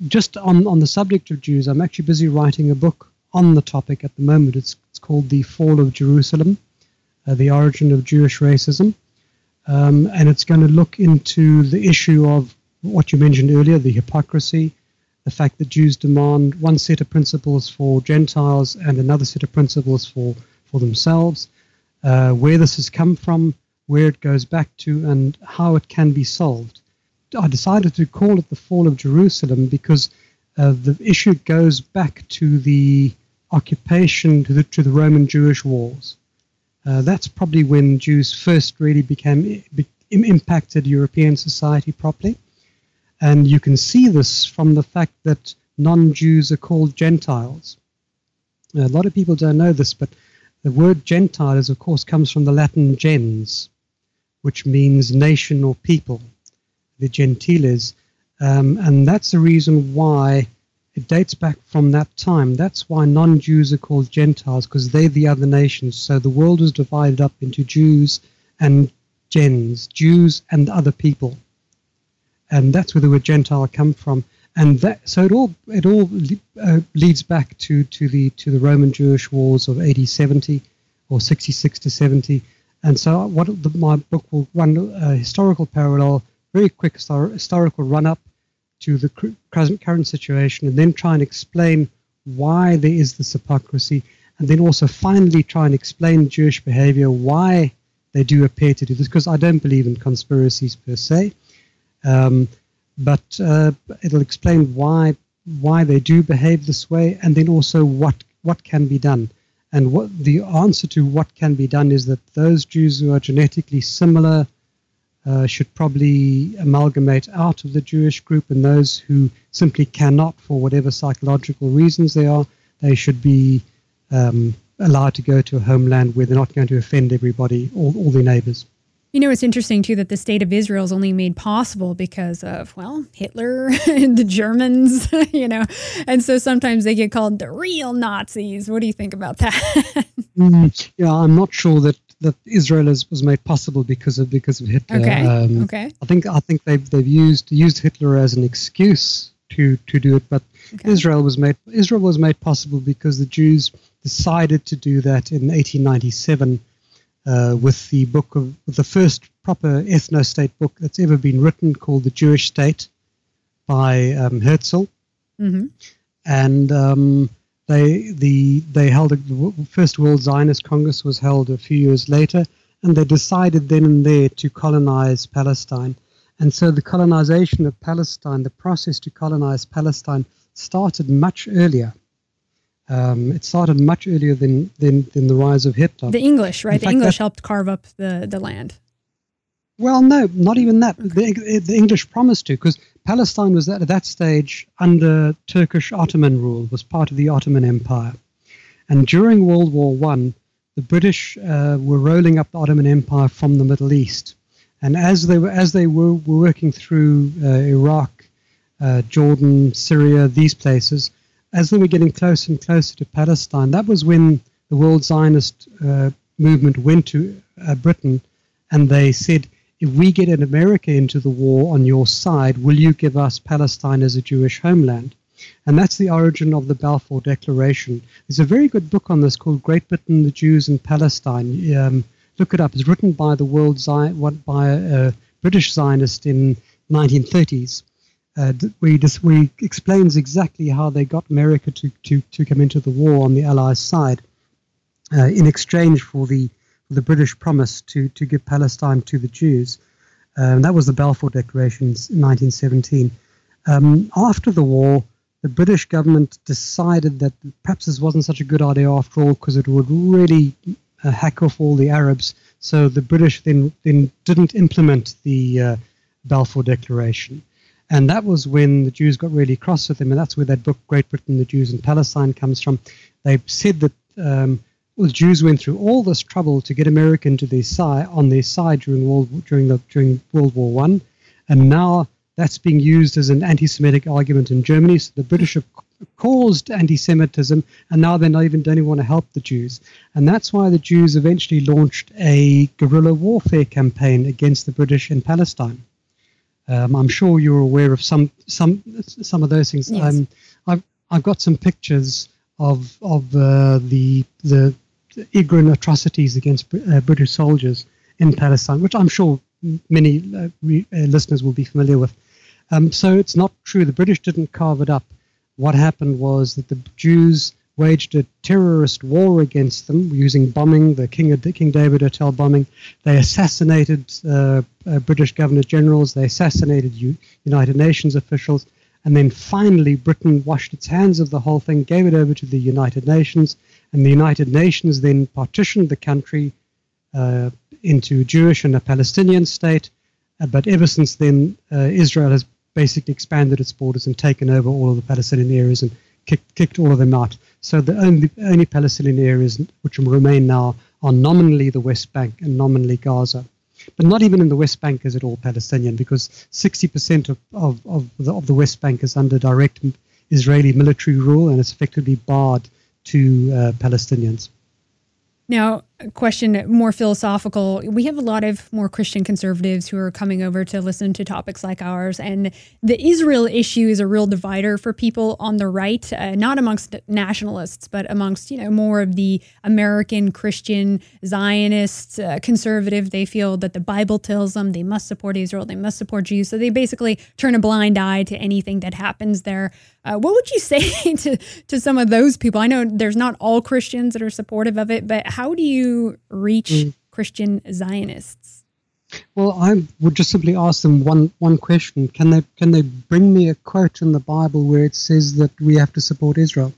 Just on on the subject of Jews, I'm actually busy writing a book on the topic at the moment. It's it's called The Fall of Jerusalem, uh, the origin of Jewish racism. Um, and it's going to look into the issue of what you mentioned earlier the hypocrisy, the fact that Jews demand one set of principles for Gentiles and another set of principles for, for themselves, uh, where this has come from, where it goes back to, and how it can be solved. I decided to call it the fall of Jerusalem because uh, the issue goes back to the occupation, to the, to the Roman Jewish wars. Uh, that's probably when Jews first really became be, impacted European society properly. And you can see this from the fact that non-Jews are called Gentiles. A lot of people don't know this, but the word Gentile, is, of course, comes from the Latin gens, which means nation or people, the gentiles. Um, and that's the reason why it dates back from that time. That's why non Jews are called Gentiles, because they're the other nations. So the world was divided up into Jews and gens, Jews and other people. And that's where the word Gentile come from. And that, so it all it all uh, leads back to, to the to the Roman Jewish wars of AD 70 or 66 to 70. And so what the, my book will run a historical parallel, very quick historical run up to the current, situation and then try and explain why there is this hypocrisy and then also finally try and explain Jewish behavior, why they do appear to do this, because I don't believe in conspiracies per se. Um, but uh, it'll explain why why they do behave this way, and then also what what can be done. And what the answer to what can be done is that those Jews who are genetically similar uh, should probably amalgamate out of the Jewish group, and those who simply cannot, for whatever psychological reasons they are, they should be um, allowed to go to a homeland where they're not going to offend everybody, all, all their neighbors. You know, it's interesting too that the state of Israel is only made possible because of, well, Hitler (laughs) and the Germans, (laughs) you know, and so sometimes they get called the real Nazis. What do you think about that? (laughs) mm, yeah, I'm not sure that, that Israel is, was made possible because of because of Hitler. Okay. Um, okay. I think I think they've they've used used Hitler as an excuse to to do it, but okay. Israel was made Israel was made possible because the Jews decided to do that in 1897 uh, with the book of the first proper ethno-state book that's ever been written called the Jewish State by um, Herzl, mm-hmm. and um, they the they held a, the first World Zionist Congress was held a few years later, and they decided then and there to colonize Palestine. And so the colonization of Palestine, the process to colonize Palestine, started much earlier. Um, it started much earlier than, than, than the rise of Hitler. The English, right? In the fact, English helped carve up the, the land. Well, no, not even that. Okay. The, the English promised to, because Palestine was at that stage under Turkish Ottoman rule, was part of the Ottoman Empire. And during World War One, the British uh, were rolling up the Ottoman Empire from the Middle East. And as they were, as they were, were working through uh, Iraq, uh, Jordan, Syria, these places, as they were getting closer and closer to Palestine, that was when the World Zionist uh, movement went to uh, Britain and they said, if we get an America into the war on your side, will you give us Palestine as a Jewish homeland? And that's the origin of the Balfour Declaration. There's a very good book on this called Great Britain, the Jews, and Palestine. Um, look it up. It's written by the World Zion, by a British Zionist in 1930s uh, we just we explains exactly how they got America to, to, to come into the war on the Allies' side uh, in exchange for the the British promise to to give Palestine to the Jews. Um, that was the Balfour Declaration in 1917. Um, after the war, the British government decided that perhaps this wasn't such a good idea after all because it would really uh, hack off all the Arabs. So the British then then didn't implement the uh, Balfour Declaration. And that was when the Jews got really cross with them. and that's where that book, Great Britain, the Jews and Palestine, comes from. They said that um, the Jews went through all this trouble to get America into their side, on their side during World, during, the, during World War One, and now that's being used as an anti-Semitic argument in Germany. So the British have caused anti-Semitism, and now they not even don't even want to help the Jews. And that's why the Jews eventually launched a guerrilla warfare campaign against the British in Palestine. Um, I'm sure you're aware of some some some of those things. Yes. Um, I've I've got some pictures of of uh, the the ignorant atrocities against uh, British soldiers in Palestine, which I'm sure many uh, re- uh, listeners will be familiar with. Um, so it's not true. The British didn't carve it up. What happened was that the Jews waged a terrorist war against them using bombing, the King, King David Hotel bombing. They assassinated uh, uh, British governor generals, they assassinated U- United Nations officials, and then finally Britain washed its hands of the whole thing, gave it over to the United Nations, and the United Nations then partitioned the country uh, into Jewish and a Palestinian state. Uh, but ever since then, uh, Israel has basically expanded its borders and taken over all of the Palestinian areas and kicked, kicked all of them out. So the only, only Palestinian areas which remain now are nominally the West Bank and nominally Gaza. But not even in the West Bank is it all Palestinian because 60% of, of, of, the, of the West Bank is under direct Israeli military rule and it's effectively barred to uh, Palestinians. Now, question more philosophical. We have a lot of more Christian conservatives who are coming over to listen to topics like ours, and the Israel issue is a real divider for people on the right, uh, not amongst nationalists, but amongst you know more of the American Christian Zionist uh, conservative. They feel that the Bible tells them they must support Israel, they must support Jews, so they basically turn a blind eye to anything that happens there. Uh, what would you (laughs) say to to some of those people? I know there's not all Christians that are supportive of it, but how do you reach mm. Christian Zionists? Well, I would just simply ask them one one question: Can they can they bring me a quote in the Bible where it says that we have to support Israel?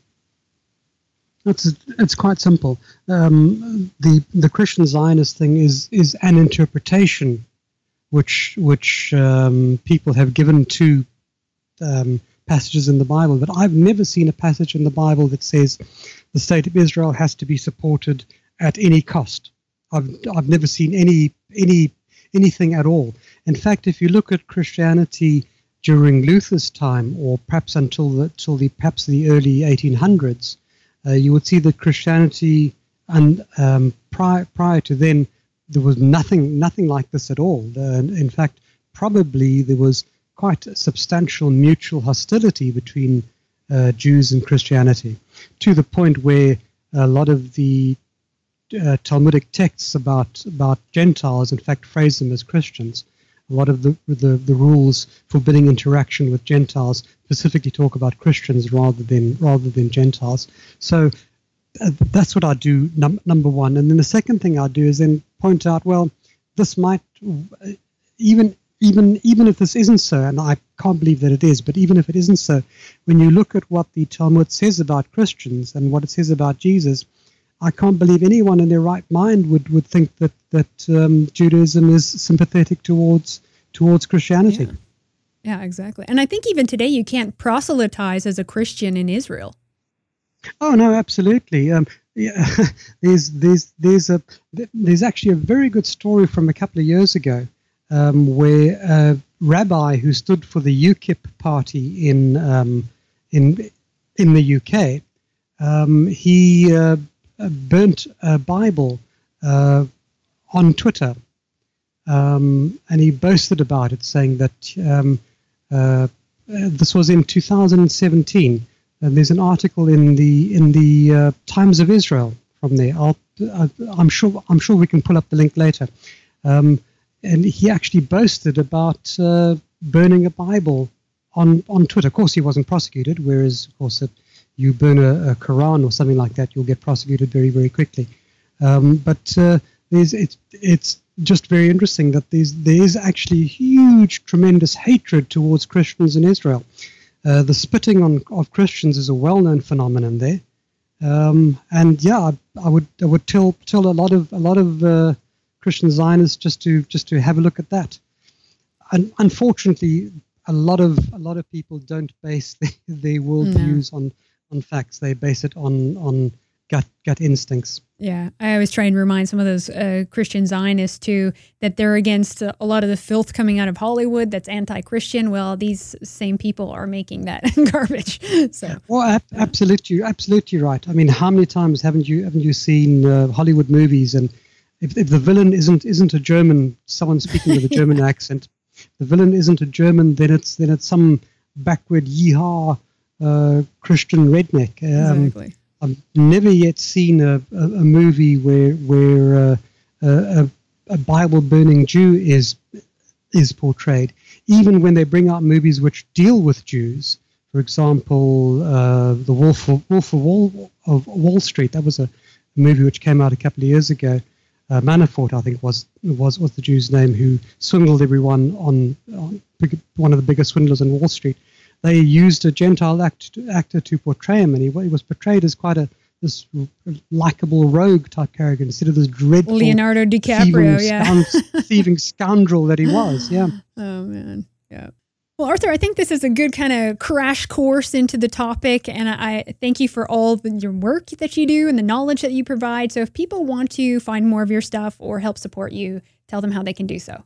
It's it's quite simple. Um, the the Christian Zionist thing is is an interpretation, which which um, people have given to um, passages in the Bible. But I've never seen a passage in the Bible that says the state of Israel has to be supported at any cost. I've I've never seen any any anything at all. In fact, if you look at Christianity during Luther's time, or perhaps until the, until the perhaps the early 1800s, uh, you would see that Christianity and um, prior prior to then there was nothing nothing like this at all. Uh, in fact, probably there was quite substantial mutual hostility between uh, Jews and Christianity, to the point where a lot of the uh, Talmudic texts about about Gentiles, in fact, phrase them as Christians. A lot of the, the, the rules forbidding interaction with Gentiles specifically talk about Christians rather than rather than Gentiles. So uh, that's what I do. Num- number one, and then the second thing I do is then point out, well, this might even even even if this isn't so, and I can't believe that it is, but even if it isn't so, when you look at what the Talmud says about Christians and what it says about Jesus, I can't believe anyone in their right mind would, would think that that um, Judaism is sympathetic towards towards Christianity. Yeah. yeah, exactly. And I think even today you can't proselytize as a Christian in Israel. Oh no, absolutely. Um, yeah, (laughs) there's there's there's a there's actually a very good story from a couple of years ago um, where a rabbi who stood for the UKIP party in um, in in the UK, um, he uh, burnt a Bible uh, on Twitter, um, and he boasted about it, saying that um, uh, this was in 2017. And there's an article in the in the uh, Times of Israel from there. I'll, I'm sure I'm sure we can pull up the link later. Um, and he actually boasted about uh, burning a Bible on on Twitter. Of course, he wasn't prosecuted. Whereas, of course, if you burn a, a Quran or something like that, you'll get prosecuted very very quickly. Um, but uh, there's it's it's just very interesting that there's there is actually huge, tremendous hatred towards Christians in Israel. Uh, the spitting on of Christians is a well-known phenomenon there, um, and yeah, I, I, would I would tell tell a lot of a lot of uh, Christian Zionists just to just to have a look at that. And unfortunately, a lot of a lot of people don't base (laughs) their, their worldviews no. on on facts. They base it on on gut gut instincts. Yeah, I always try and remind some of those uh, Christian Zionists too that they're against a lot of the filth coming out of Hollywood that's anti-Christian. Well, these same people are making that (laughs) garbage. So, well, ab- absolutely, absolutely right. I mean, how many times haven't you haven't you seen uh, Hollywood movies and if, if the villain isn't isn't a German, someone speaking with a German (laughs) accent, the villain isn't a German, then it's then it's some backward yeehaw uh, Christian redneck. Um, exactly. I've never yet seen a, a, a movie where where uh, a, a Bible burning Jew is is portrayed. Even when they bring out movies which deal with Jews, for example, uh, the Wolf of, Wolf of Wall of Wall Street. That was a movie which came out a couple of years ago uh, Manafort, I think was was was the Jew's name, who swindled everyone on, on one of the biggest swindlers on Wall Street. They used a Gentile act, actor to portray him, and he, he was portrayed as quite a this likable rogue type character instead of this dreadful Leonardo DiCaprio, thieving, yeah, (laughs) thieving scoundrel that he was. Yeah. Oh man, yeah. Well, Arthur, I think this is a good kind of crash course into the topic, and I thank you for all the, your work that you do and the knowledge that you provide. So, if people want to find more of your stuff or help support you, tell them how they can do so.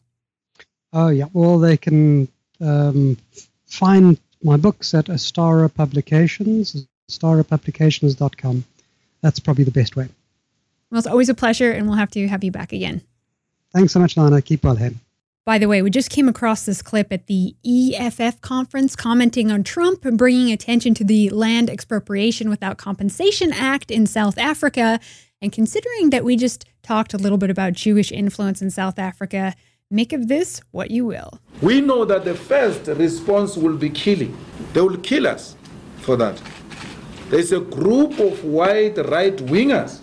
Oh, yeah. Well, they can um, find my books at Ostara Publications, ostarapublications.com. That's probably the best way. Well, it's always a pleasure, and we'll have to have you back again. Thanks so much, Lana. Keep well, Hen. By the way, we just came across this clip at the EFF conference commenting on Trump and bringing attention to the Land Expropriation Without Compensation Act in South Africa. And considering that we just talked a little bit about Jewish influence in South Africa, make of this what you will. We know that the first response will be killing. They will kill us for that. There's a group of white right wingers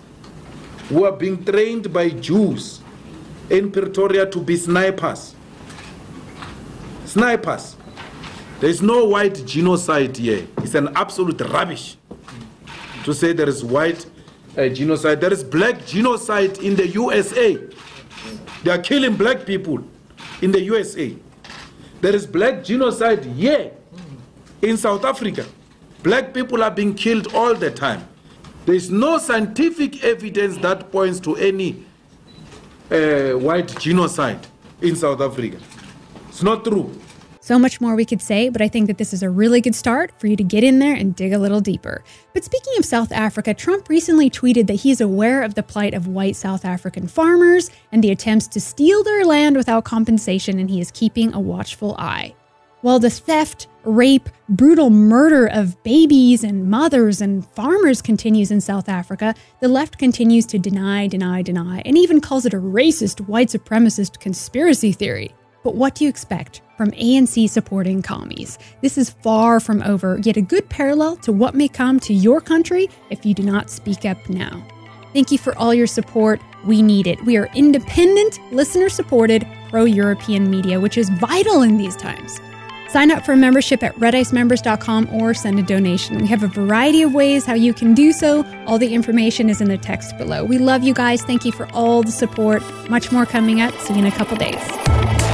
who are being trained by Jews in Pretoria to be snipers snipers. There is no white genocide here. It's an absolute rubbish to say there is white uh, genocide. There is black genocide in the USA. They are killing black people in the USA. There is black genocide here in South Africa. Black people are being killed all the time. There is no scientific evidence that points to any uh, white genocide. in South Africa. It's not true. So much more we could say, but I think that this is a really good start for you to get in there and dig a little deeper. But speaking of South Africa, Trump recently tweeted that he's aware of the plight of white South African farmers and the attempts to steal their land without compensation, and he is keeping a watchful eye. While the theft, rape, brutal murder of babies and mothers and farmers continues in South Africa, the left continues to deny, deny, deny, and even calls it a racist, white supremacist conspiracy theory. But what do you expect from ANC supporting commies? This is far from over, yet a good parallel to what may come to your country if you do not speak up now. Thank you for all your support. We need it. We are independent, listener supported, pro European media, which is vital in these times. Sign up for a membership at redicemembers.com or send a donation. We have a variety of ways how you can do so. All the information is in the text below. We love you guys. Thank you for all the support. Much more coming up. See you in a couple days.